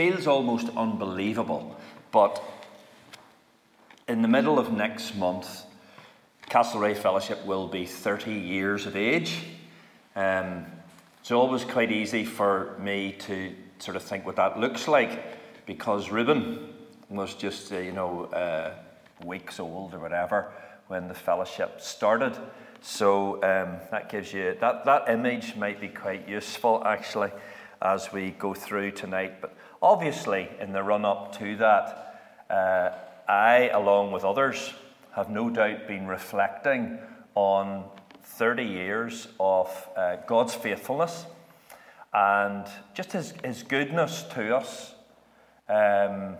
feels almost unbelievable, but in the middle of next month, Castlereagh Fellowship will be 30 years of age. Um, it's always quite easy for me to sort of think what that looks like because Reuben was just, uh, you know, uh, weeks old or whatever when the fellowship started. So um, that gives you that, that image might be quite useful actually as we go through tonight. But obviously, in the run up to that, uh, I, along with others, have no doubt been reflecting on 30 years of uh, God's faithfulness and just his, his goodness to us um,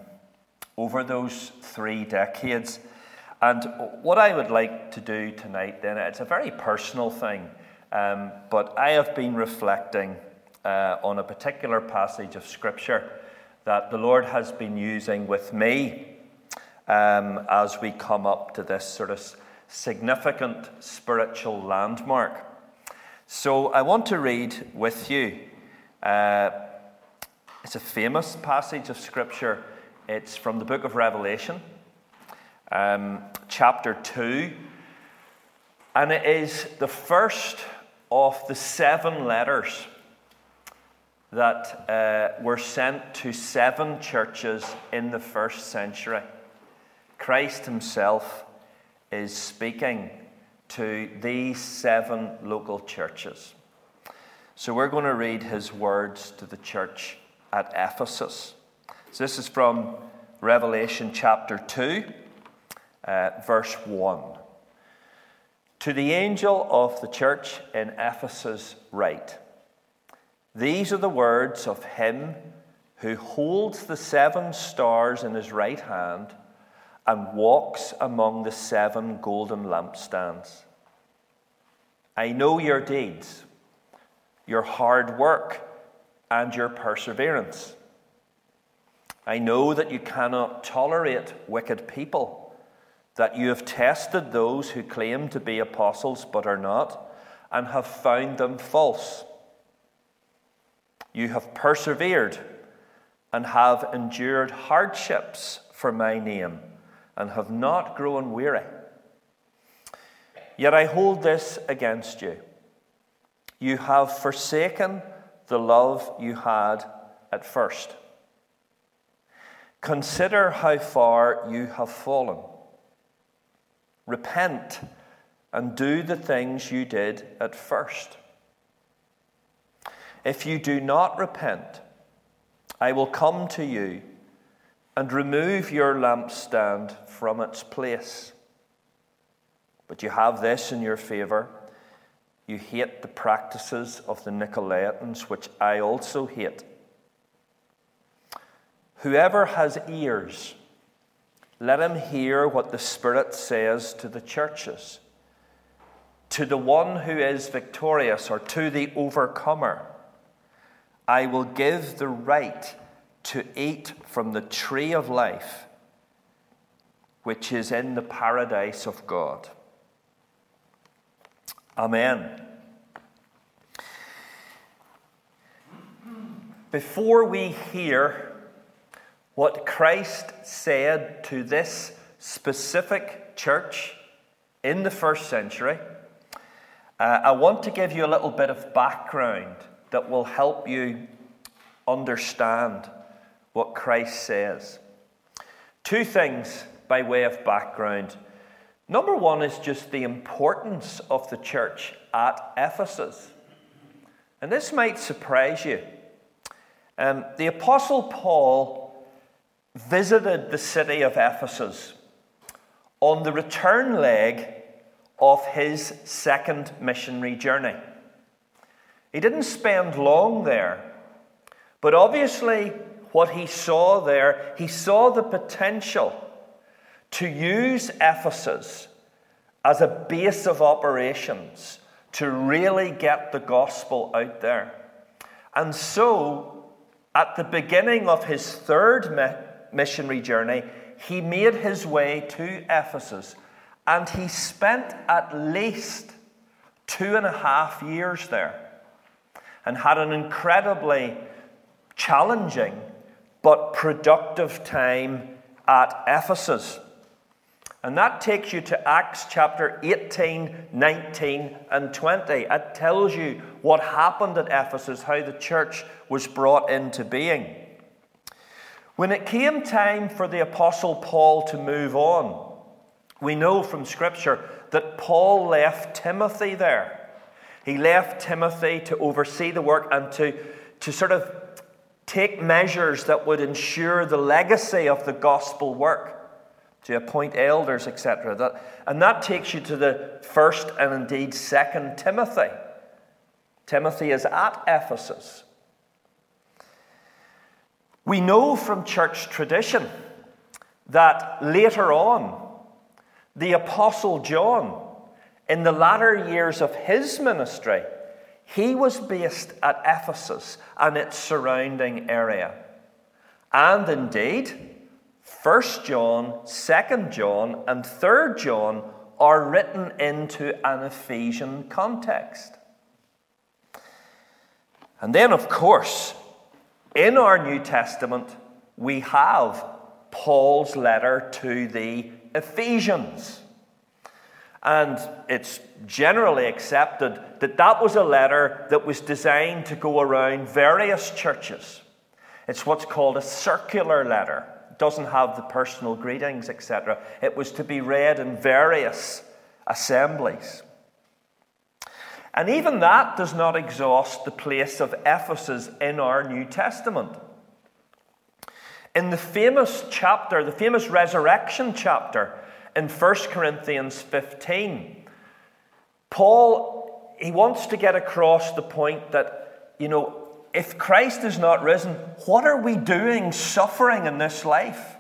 over those three decades. And what I would like to do tonight, then, it's a very personal thing, um, but I have been reflecting uh, on a particular passage of Scripture that the Lord has been using with me um, as we come up to this sort of significant spiritual landmark. So I want to read with you. Uh, it's a famous passage of Scripture. It's from the book of Revelation um, chapter 2. And it is the first of the seven letters that uh, were sent to seven churches in the first century. Christ himself is speaking to these seven local churches. So we're going to read his words to the church at Ephesus. So this is from Revelation chapter 2 uh, verse 1. To the angel of the church in Ephesus, write These are the words of him who holds the seven stars in his right hand and walks among the seven golden lampstands. I know your deeds, your hard work, and your perseverance. I know that you cannot tolerate wicked people that you have tested those who claim to be apostles but are not, and have found them false. You have persevered and have endured hardships for my name, and have not grown weary. Yet I hold this against you. You have forsaken the love you had at first. Consider how far you have fallen. Repent and do the things you did at first. If you do not repent, I will come to you and remove your lampstand from its place. But you have this in your favor. You hate the practices of the Nicolaitans, which I also hate. Whoever has ears, let him hear what the Spirit says to the churches. To the one who is victorious, or to the overcomer, I will give the right to eat from the tree of life, which is in the paradise of God. Amen. Before we hear what Christ said to this specific church in the first century, uh, I want to give you a little bit of background that will help you understand what Christ says. Two things by way of background. Number one is just the importance of the church at Ephesus. And this might surprise you. Um, the Apostle Paul visited the city of Ephesus on the return leg of his second missionary journey. He didn't spend long there, but obviously, what he saw there, he saw the potential to use Ephesus as a base of operations to really get the gospel out there. And so, at the beginning of his third missionary journey, he made his way to Ephesus and he spent at least two and a half years there and had an incredibly challenging but productive time at Ephesus. And that takes you to Acts chapter 18, 19, and 20. It tells you what happened at Ephesus, how the church was brought into being. When it came time for the Apostle Paul to move on, we know from Scripture that Paul left Timothy there. He left Timothy to oversee the work and to, to sort of take measures that would ensure the legacy of the gospel work to appoint elders, etc. That, and that takes you to the first and indeed second Timothy. Timothy is at Ephesus. We know from church tradition that later on, the Apostle John, in the latter years of his ministry, he was based at Ephesus and its surrounding area. And indeed, 1 John, 2 John, and 3 John are written into an Ephesian context. And then, of course, in our New Testament, we have Paul's letter to the Ephesians. And it's generally accepted that that was a letter that was designed to go around various churches. It's what's called a circular letter doesn't have the personal greetings, etc. It was to be read in various assemblies. And even that does not exhaust the place of Ephesus in our New Testament. In the famous chapter, the famous resurrection chapter in 1 Corinthians 15, Paul, he wants to get across the point that, you know, if Christ is not risen, what are we doing suffering in this life?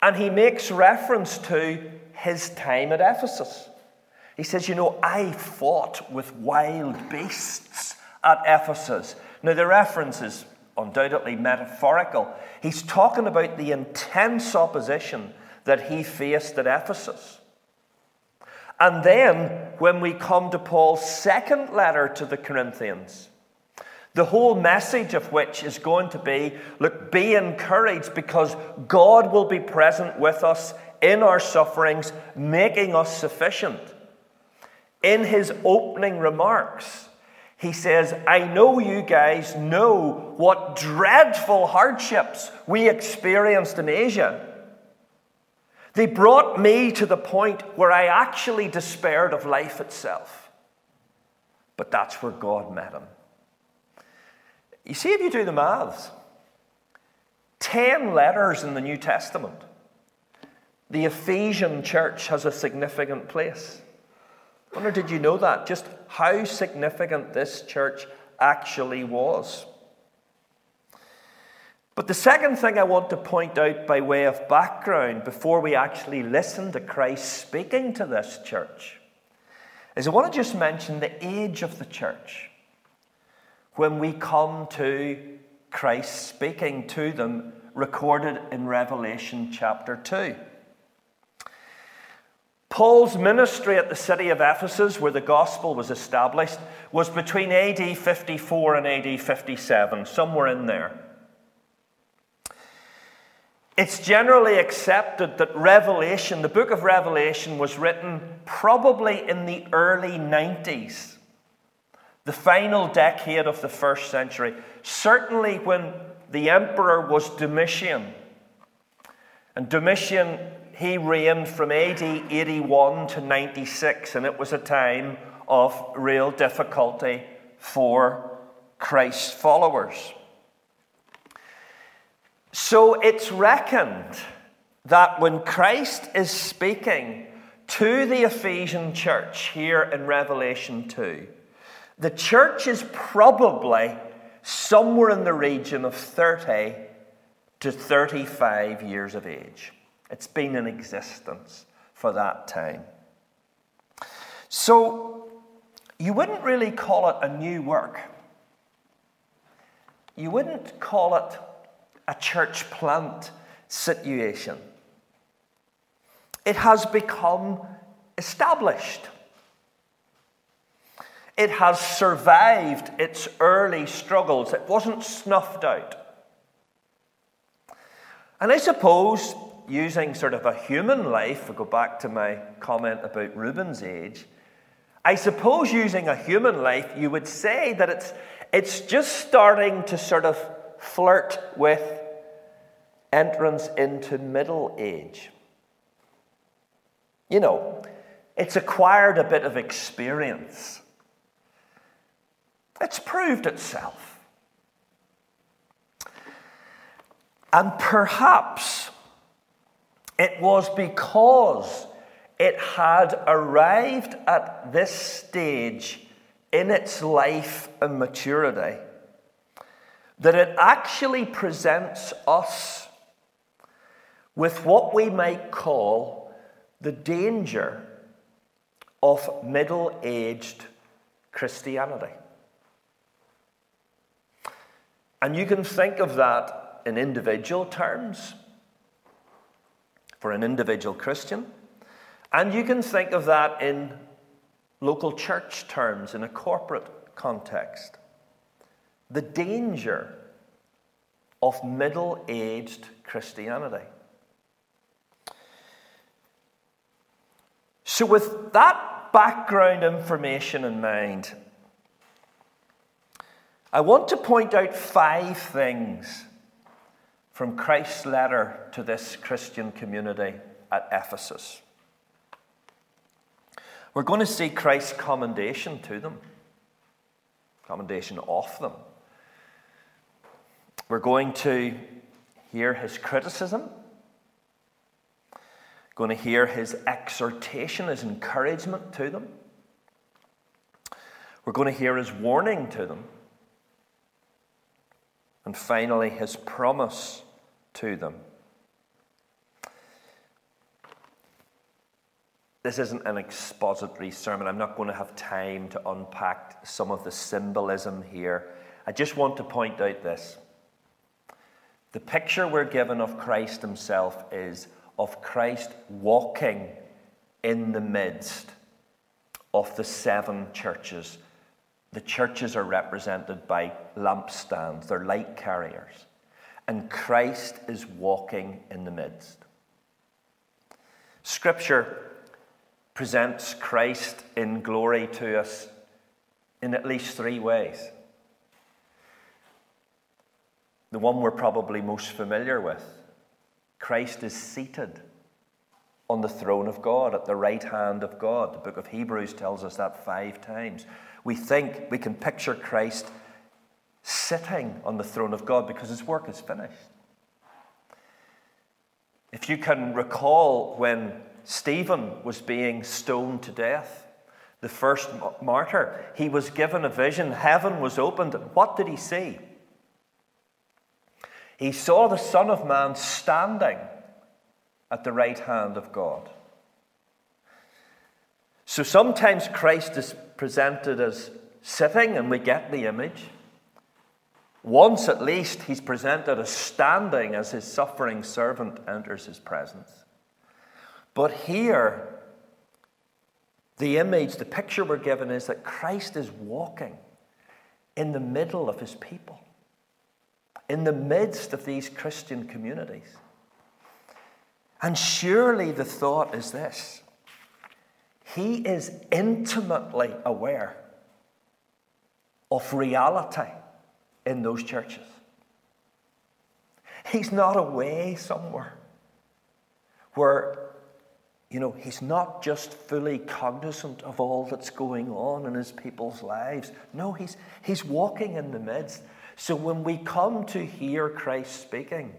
And he makes reference to his time at Ephesus. He says, You know, I fought with wild beasts at Ephesus. Now, the reference is undoubtedly metaphorical. He's talking about the intense opposition that he faced at Ephesus. And then, when we come to Paul's second letter to the Corinthians, the whole message of which is going to be look, be encouraged because God will be present with us in our sufferings, making us sufficient. In his opening remarks, he says, I know you guys know what dreadful hardships we experienced in Asia. They brought me to the point where I actually despaired of life itself. But that's where God met him. You see, if you do the maths, 10 letters in the New Testament, the Ephesian church has a significant place. I wonder, did you know that? Just how significant this church actually was. But the second thing I want to point out by way of background before we actually listen to Christ speaking to this church is I want to just mention the age of the church when we come to Christ speaking to them, recorded in Revelation chapter 2. Paul's ministry at the city of Ephesus, where the gospel was established, was between AD 54 and AD 57, somewhere in there. It's generally accepted that Revelation, the book of Revelation, was written probably in the early 90s the final decade of the first century, certainly when the emperor was Domitian. And Domitian, he reigned from AD 81 to 96, and it was a time of real difficulty for Christ's followers. So it's reckoned that when Christ is speaking to the Ephesian church here in Revelation 2, the church is probably somewhere in the region of 30 to 35 years of age. It's been in existence for that time. So, you wouldn't really call it a new work. You wouldn't call it a church plant situation. It has become established. It has survived its early struggles. It wasn't snuffed out. And I suppose using sort of a human life, I go back to my comment about Reuben's age, I suppose using a human life, you would say that it's, it's just starting to sort of flirt with entrance into middle age. You know, it's acquired a bit of experience. It's proved itself. And perhaps it was because it had arrived at this stage in its life and maturity that it actually presents us with what we might call the danger of middle aged Christianity. And you can think of that in individual terms for an individual Christian, and you can think of that in local church terms, in a corporate context. The danger of middle aged Christianity. So, with that background information in mind, I want to point out five things from Christ's letter to this Christian community at Ephesus. We're going to see Christ's commendation to them, commendation of them. We're going to hear his criticism going to hear his exhortation, his encouragement to them. We're going to hear his warning to them. And finally, his promise to them. This isn't an expository sermon. I'm not going to have time to unpack some of the symbolism here. I just want to point out this. The picture we're given of Christ himself is of Christ walking in the midst of the seven churches. The churches are represented by lampstands, they're light carriers. And Christ is walking in the midst. Scripture presents Christ in glory to us in at least three ways. The one we're probably most familiar with Christ is seated on the throne of God, at the right hand of God. The book of Hebrews tells us that five times. We think we can picture Christ sitting on the throne of God because his work is finished. If you can recall when Stephen was being stoned to death, the first martyr, he was given a vision, heaven was opened. What did he see? He saw the Son of Man standing at the right hand of God. So sometimes Christ is presented as sitting, and we get the image. Once at least, he's presented as standing as his suffering servant enters his presence. But here, the image, the picture we're given is that Christ is walking in the middle of his people in the midst of these Christian communities. And surely the thought is this He is intimately aware of reality in those churches. He's not away somewhere where, you know, he's not just fully cognizant of all that's going on in his people's lives. No, he's, he's walking in the midst. So when we come to hear Christ speaking,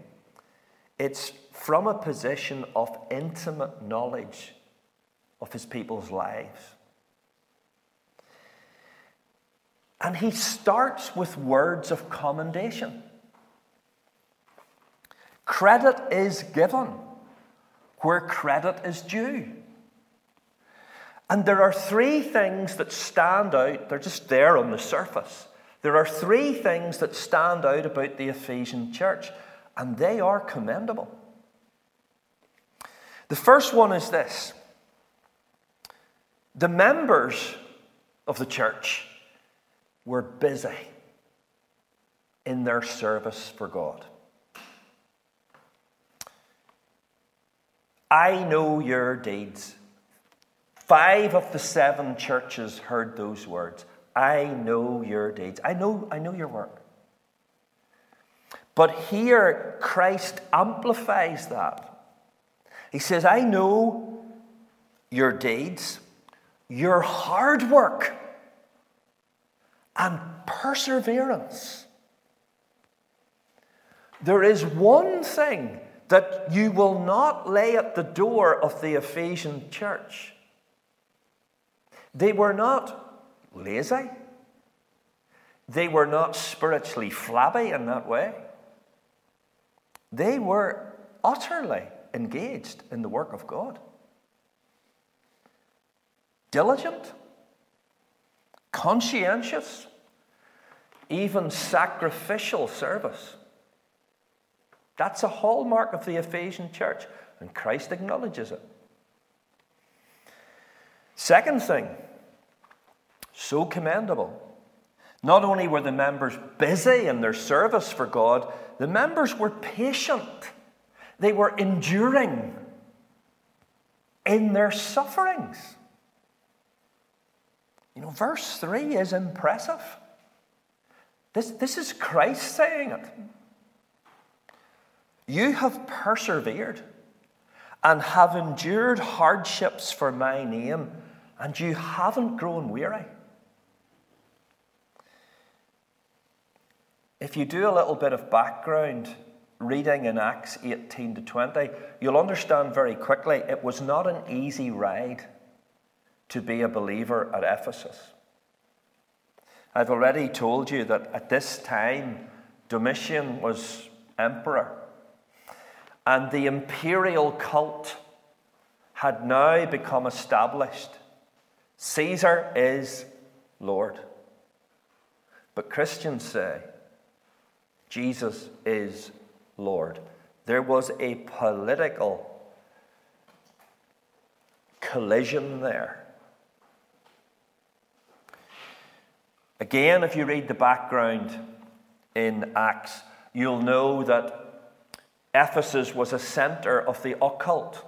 it's from a position of intimate knowledge of his people's lives. And he starts with words of commendation. Credit is given where credit is due. And there are three things that stand out, they're just there on the surface. There are three things that stand out about the Ephesian church, and they are commendable. The first one is this the members of the church were busy in their service for God. I know your deeds. Five of the seven churches heard those words. I know your deeds. I know, I know your work. But here, Christ amplifies that. He says, I know your deeds, your hard work, and perseverance. There is one thing that you will not lay at the door of the Ephesian church. They were not lazy. They were not spiritually flabby in that way. They were utterly engaged in the work of God. Diligent, conscientious, even sacrificial service. That's a hallmark of the Ephesian church, and Christ acknowledges it. Second thing, so commendable. Not only were the members busy in their service for God, the members were patient. They were enduring in their sufferings. You know, verse 3 is impressive. This, this is Christ saying it. You have persevered and have endured hardships for my name, and you haven't grown weary. If you do a little bit of background reading in Acts 18 to 20, you'll understand very quickly it was not an easy ride to be a believer at Ephesus. I've already told you that at this time, Domitian was emperor, and the imperial cult had now become established. Caesar is Lord. But Christians say, Jesus is Lord. There was a political collision there. Again, if you read the background in Acts, you'll know that Ephesus was a center of the occult,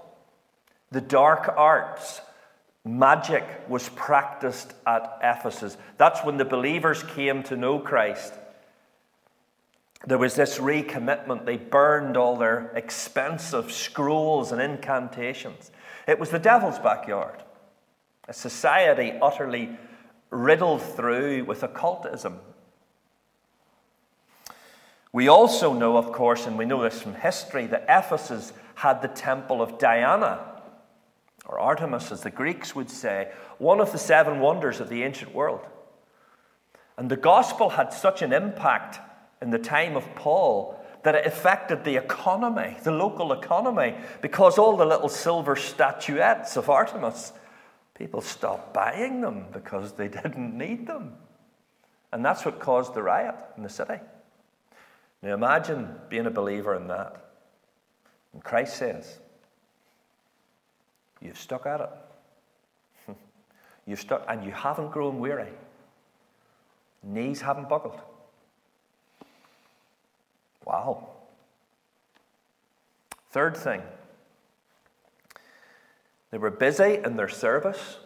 the dark arts. Magic was practiced at Ephesus. That's when the believers came to know Christ there was this recommitment. They burned all their expensive scrolls and incantations. It was the devil's backyard, a society utterly riddled through with occultism. We also know, of course, and we know this from history, that Ephesus had the temple of Diana, or Artemis, as the Greeks would say, one of the seven wonders of the ancient world. And the gospel had such an impact in the time of Paul that it affected the economy, the local economy, because all the little silver statuettes of Artemis, people stopped buying them because they didn't need them. And that's what caused the riot in the city. Now imagine being a believer in that. And Christ says, You've stuck at it. You've stuck, and you haven't grown weary. Knees haven't buckled. Wow. Third thing, they were busy in their service,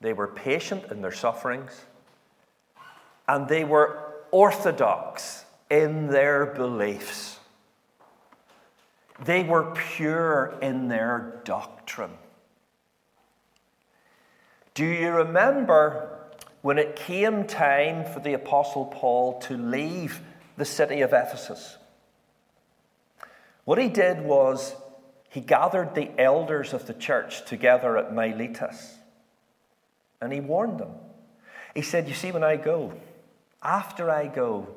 they were patient in their sufferings, and they were orthodox in their beliefs. They were pure in their doctrine. Do you remember when it came time for the Apostle Paul to leave the city of Ephesus. What he did was he gathered the elders of the church together at Miletus and he warned them. He said, You see, when I go, after I go,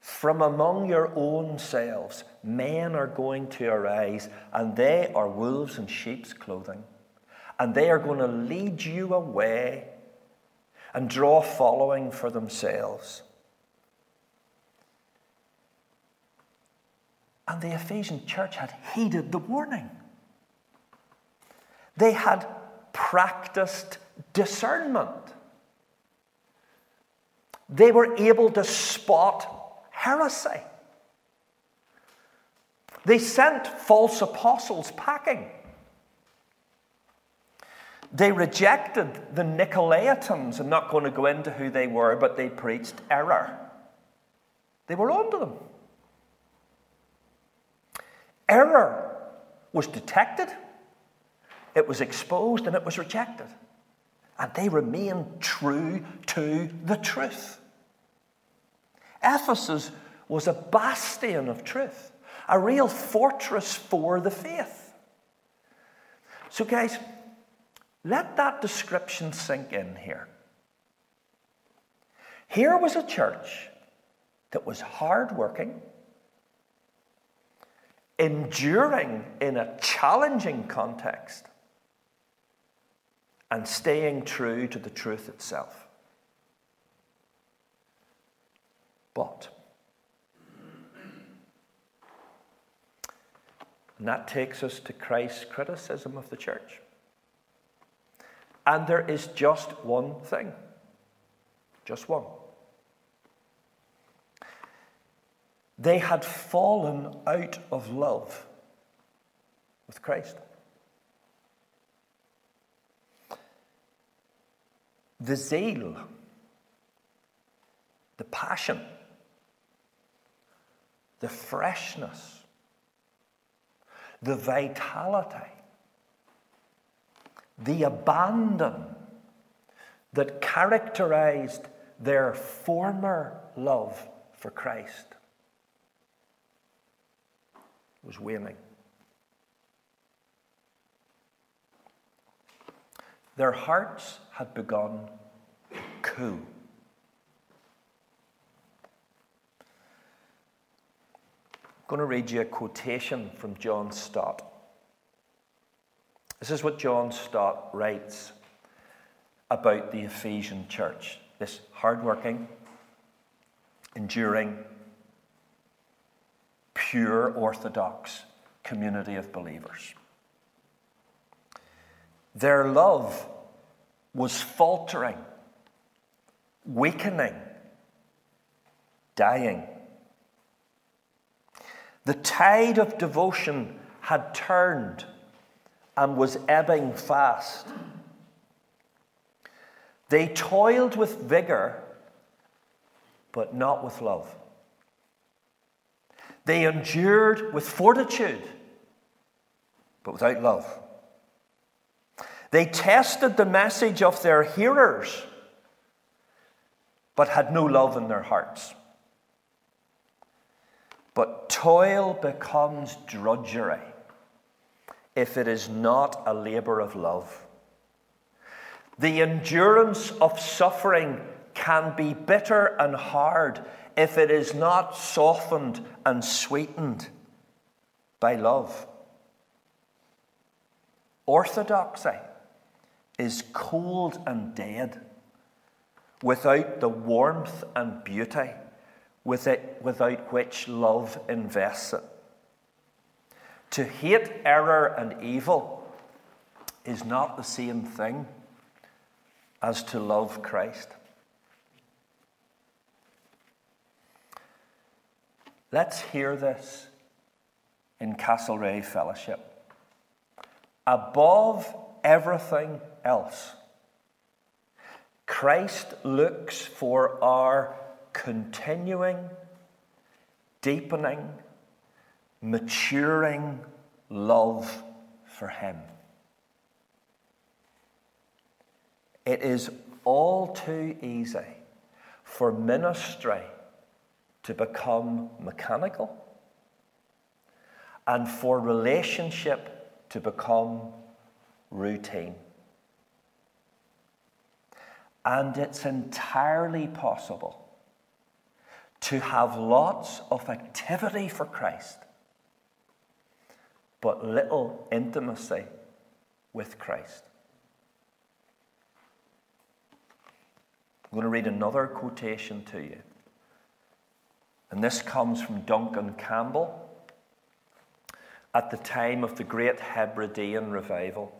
from among your own selves, men are going to arise, and they are wolves in sheep's clothing. And they are going to lead you away and draw following for themselves. And the Ephesian church had heeded the warning. They had practiced discernment. They were able to spot heresy. They sent false apostles packing They rejected the Nicolaitans. I'm not going to go into who they were, but they preached error. They were onto them. Error was detected, it was exposed, and it was rejected. And they remained true to the truth. Ephesus was a bastion of truth, a real fortress for the faith. So, guys, let that description sink in here. Here was a church that was hardworking, enduring in a challenging context, and staying true to the truth itself. But, and that takes us to Christ's criticism of the church. And there is just one thing. Just one. They had fallen out of love with Christ. The zeal, the passion, the freshness, the vitality the abandon that characterized their former love for Christ was waning. Their hearts had begun to cool. I'm going to read you a quotation from John Stott. This is what John Stott writes about the Ephesian church this hardworking, enduring, pure Orthodox community of believers. Their love was faltering, weakening, dying. The tide of devotion had turned and was ebbing fast. They toiled with vigor, but not with love. They endured with fortitude, but without love. They tested the message of their hearers, but had no love in their hearts. But toil becomes drudgery if it is not a labour of love. The endurance of suffering can be bitter and hard if it is not softened and sweetened by love. Orthodoxy is cold and dead without the warmth and beauty with it, without which love invests it. To hate error and evil is not the same thing as to love Christ. Let's hear this in Castlereagh Fellowship. Above everything else, Christ looks for our continuing, deepening, maturing love for Him. It is all too easy for ministry to become mechanical and for relationship to become routine. And it's entirely possible to have lots of activity for Christ but little intimacy with Christ. I'm going to read another quotation to you. And this comes from Duncan Campbell at the time of the Great Hebridean Revival.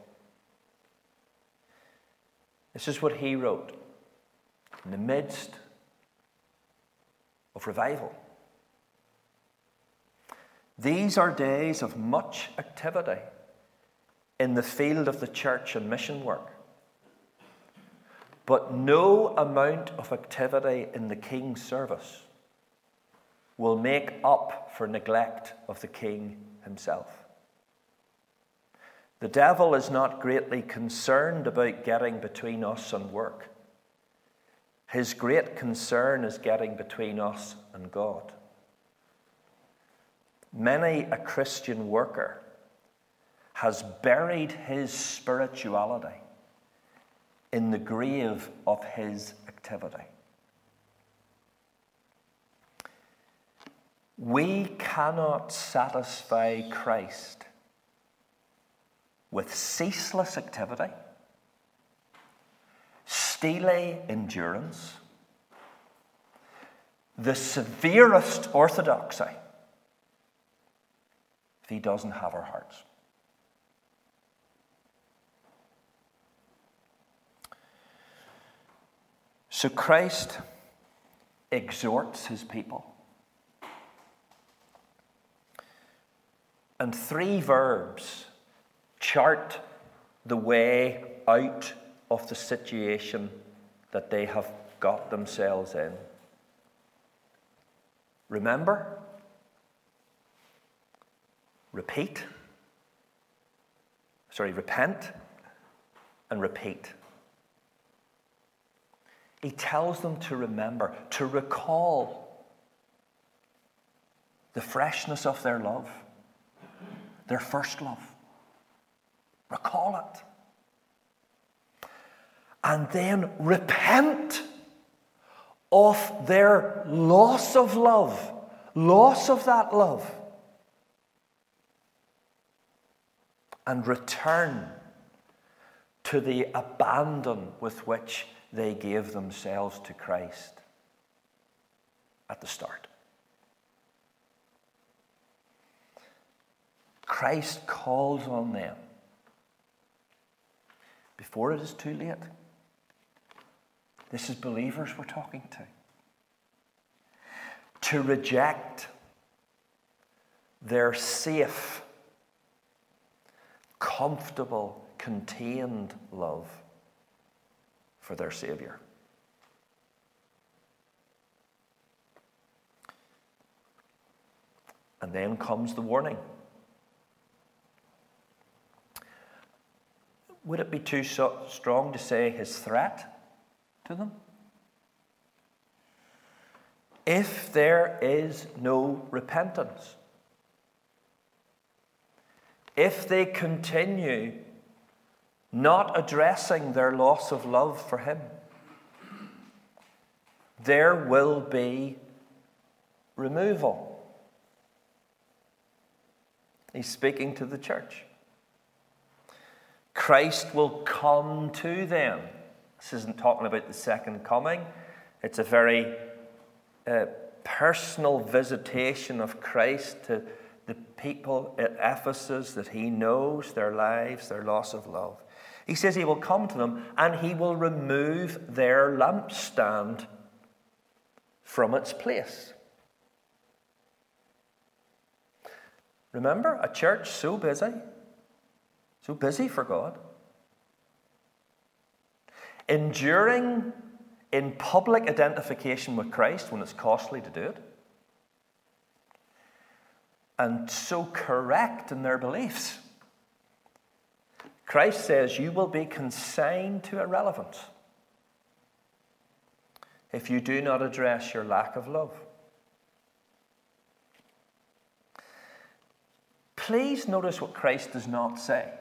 This is what he wrote in the midst of revival. These are days of much activity in the field of the church and mission work. But no amount of activity in the king's service will make up for neglect of the king himself. The devil is not greatly concerned about getting between us and work. His great concern is getting between us and God. Many a Christian worker has buried his spirituality in the grave of his activity. We cannot satisfy Christ with ceaseless activity, steely endurance, the severest orthodoxy, if He doesn't have our hearts. So Christ exhorts his people. And three verbs chart the way out of the situation that they have got themselves in. Remember, repeat, sorry, repent and repeat. He tells them to remember, to recall the freshness of their love, their first love. Recall it. And then repent of their loss of love, loss of that love, and return to the abandon with which they gave themselves to Christ at the start. Christ calls on them before it is too late. This is believers we're talking to. To reject their safe, comfortable, contained love for their Savior. And then comes the warning. Would it be too strong to say his threat to them? If there is no repentance, if they continue not addressing their loss of love for Him, there will be removal. He's speaking to the church. Christ will come to them. This isn't talking about the second coming, it's a very uh, personal visitation of Christ to the people at Ephesus that he knows their lives, their loss of love. He says he will come to them and he will remove their lampstand from its place. Remember, a church so busy, so busy for God, enduring in public identification with Christ when it's costly to do it, and so correct in their beliefs Christ says you will be consigned to irrelevance if you do not address your lack of love. Please notice what Christ does not say.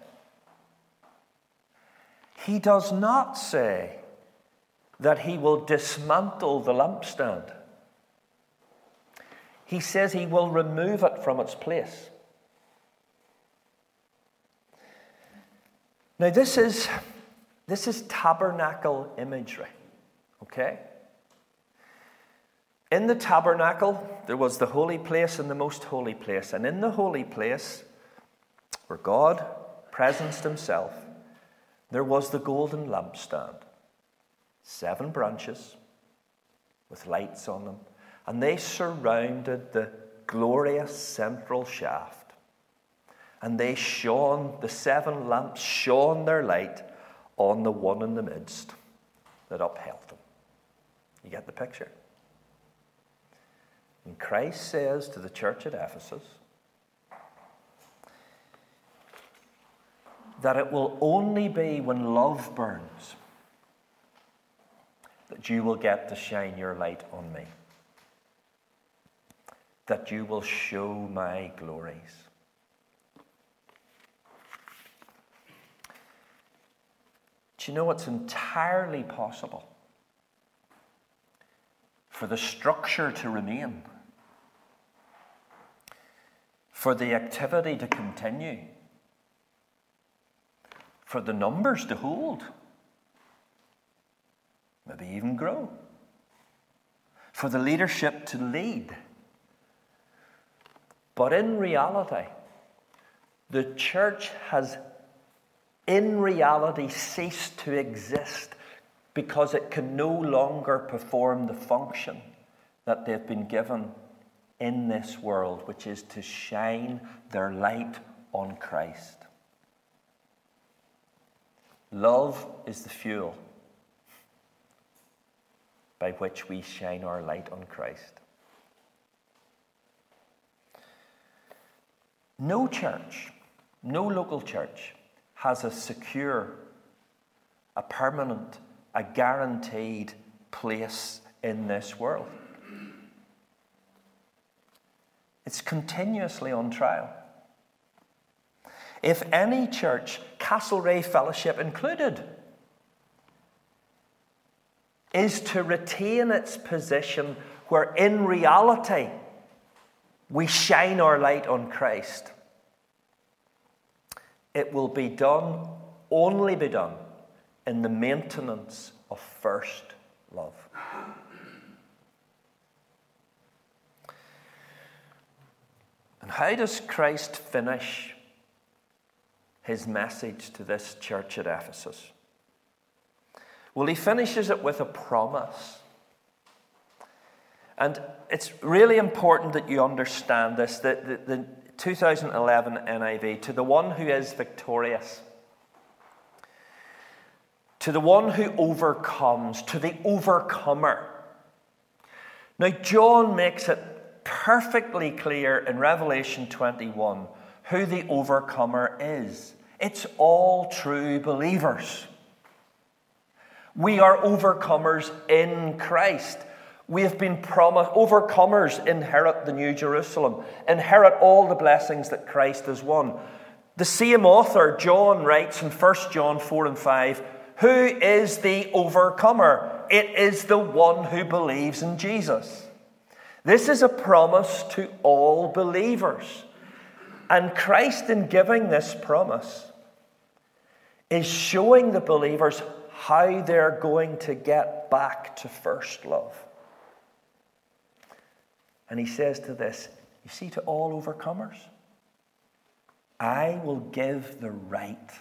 He does not say that he will dismantle the lampstand. He says he will remove it from its place. Now, this is, this is tabernacle imagery, okay? In the tabernacle, there was the holy place and the most holy place. And in the holy place, where God presenced himself, there was the golden lampstand. Seven branches with lights on them. And they surrounded the glorious central shaft and they shone, the seven lamps shone their light on the one in the midst, that upheld them. You get the picture? And Christ says to the church at Ephesus that it will only be when love burns that you will get to shine your light on me, that you will show my glories. Do you know it's entirely possible for the structure to remain, for the activity to continue, for the numbers to hold? maybe even grow. For the leadership to lead. But in reality, the church has in reality ceased to exist because it can no longer perform the function that they've been given in this world, which is to shine their light on Christ. Love is the fuel by which we shine our light on Christ. No church, no local church has a secure, a permanent, a guaranteed place in this world. It's continuously on trial. If any church, Castlereagh Fellowship included, is to retain its position where in reality we shine our light on Christ. It will be done, only be done, in the maintenance of first love. And how does Christ finish his message to this church at Ephesus? Well, he finishes it with a promise. And it's really important that you understand this that the, the 2011 NIV, to the one who is victorious, to the one who overcomes, to the overcomer. Now, John makes it perfectly clear in Revelation 21 who the overcomer is. It's all true believers. We are overcomers in Christ. We have been promised, overcomers inherit the New Jerusalem, inherit all the blessings that Christ has won. The same author, John, writes in 1 John 4 and 5 Who is the overcomer? It is the one who believes in Jesus. This is a promise to all believers. And Christ, in giving this promise, is showing the believers how they're going to get back to first love. And he says to this, you see, to all overcomers, I will give the right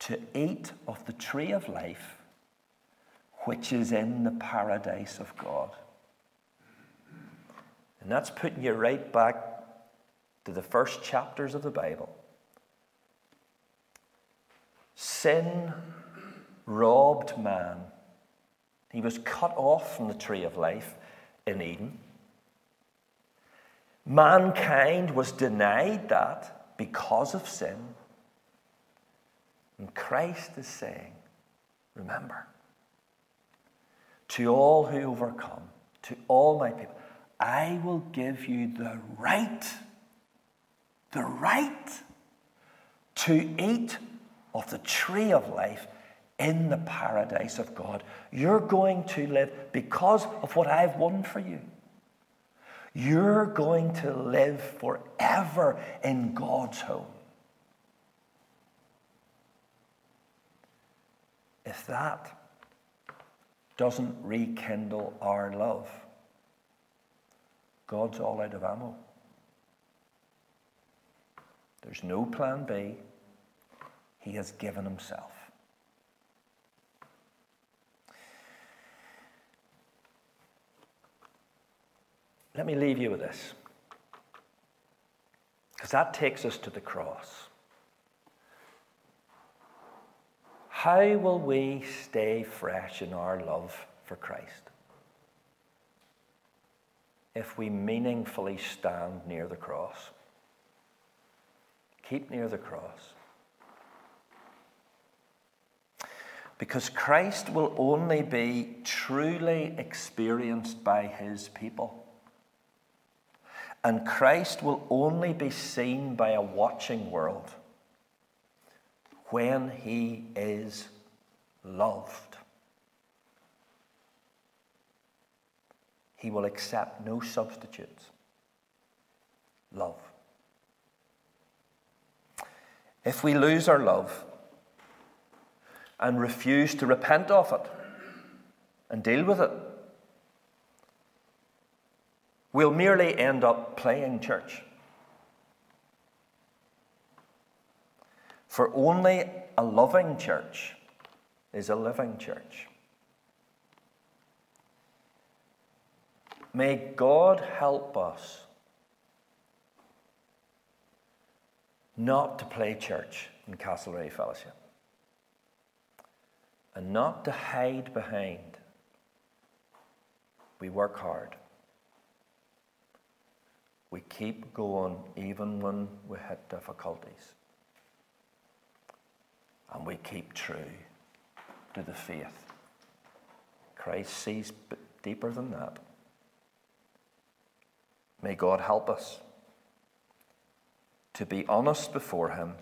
to eat of the tree of life, which is in the paradise of God. And that's putting you right back to the first chapters of the Bible. Sin robbed man. He was cut off from the tree of life in Eden. Mankind was denied that because of sin. And Christ is saying, Remember, to all who overcome, to all my people, I will give you the right, the right to eat of the tree of life in the paradise of God. You're going to live because of what I've won for you. You're going to live forever in God's home. If that doesn't rekindle our love, God's all out of ammo. There's no plan B. He has given himself. Let me leave you with this. Because that takes us to the cross. How will we stay fresh in our love for Christ? If we meaningfully stand near the cross, keep near the cross. Because Christ will only be truly experienced by his people. And Christ will only be seen by a watching world when he is loved. He will accept no substitutes. Love. If we lose our love and refuse to repent of it and deal with it, we'll merely end up playing church. For only a loving church is a living church. May God help us not to play church in Castlereagh Fellowship and not to hide behind. We work hard. We keep going even when we hit difficulties and we keep true to the faith. Christ sees deeper than that. May God help us to be honest before Him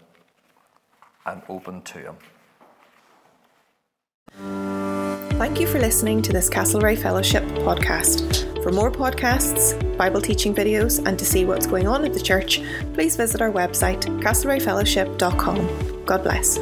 and open to Him. Thank you for listening to this Castlereagh Fellowship podcast. For more podcasts, Bible teaching videos, and to see what's going on at the church, please visit our website, castlereaghfellowship.com. God bless.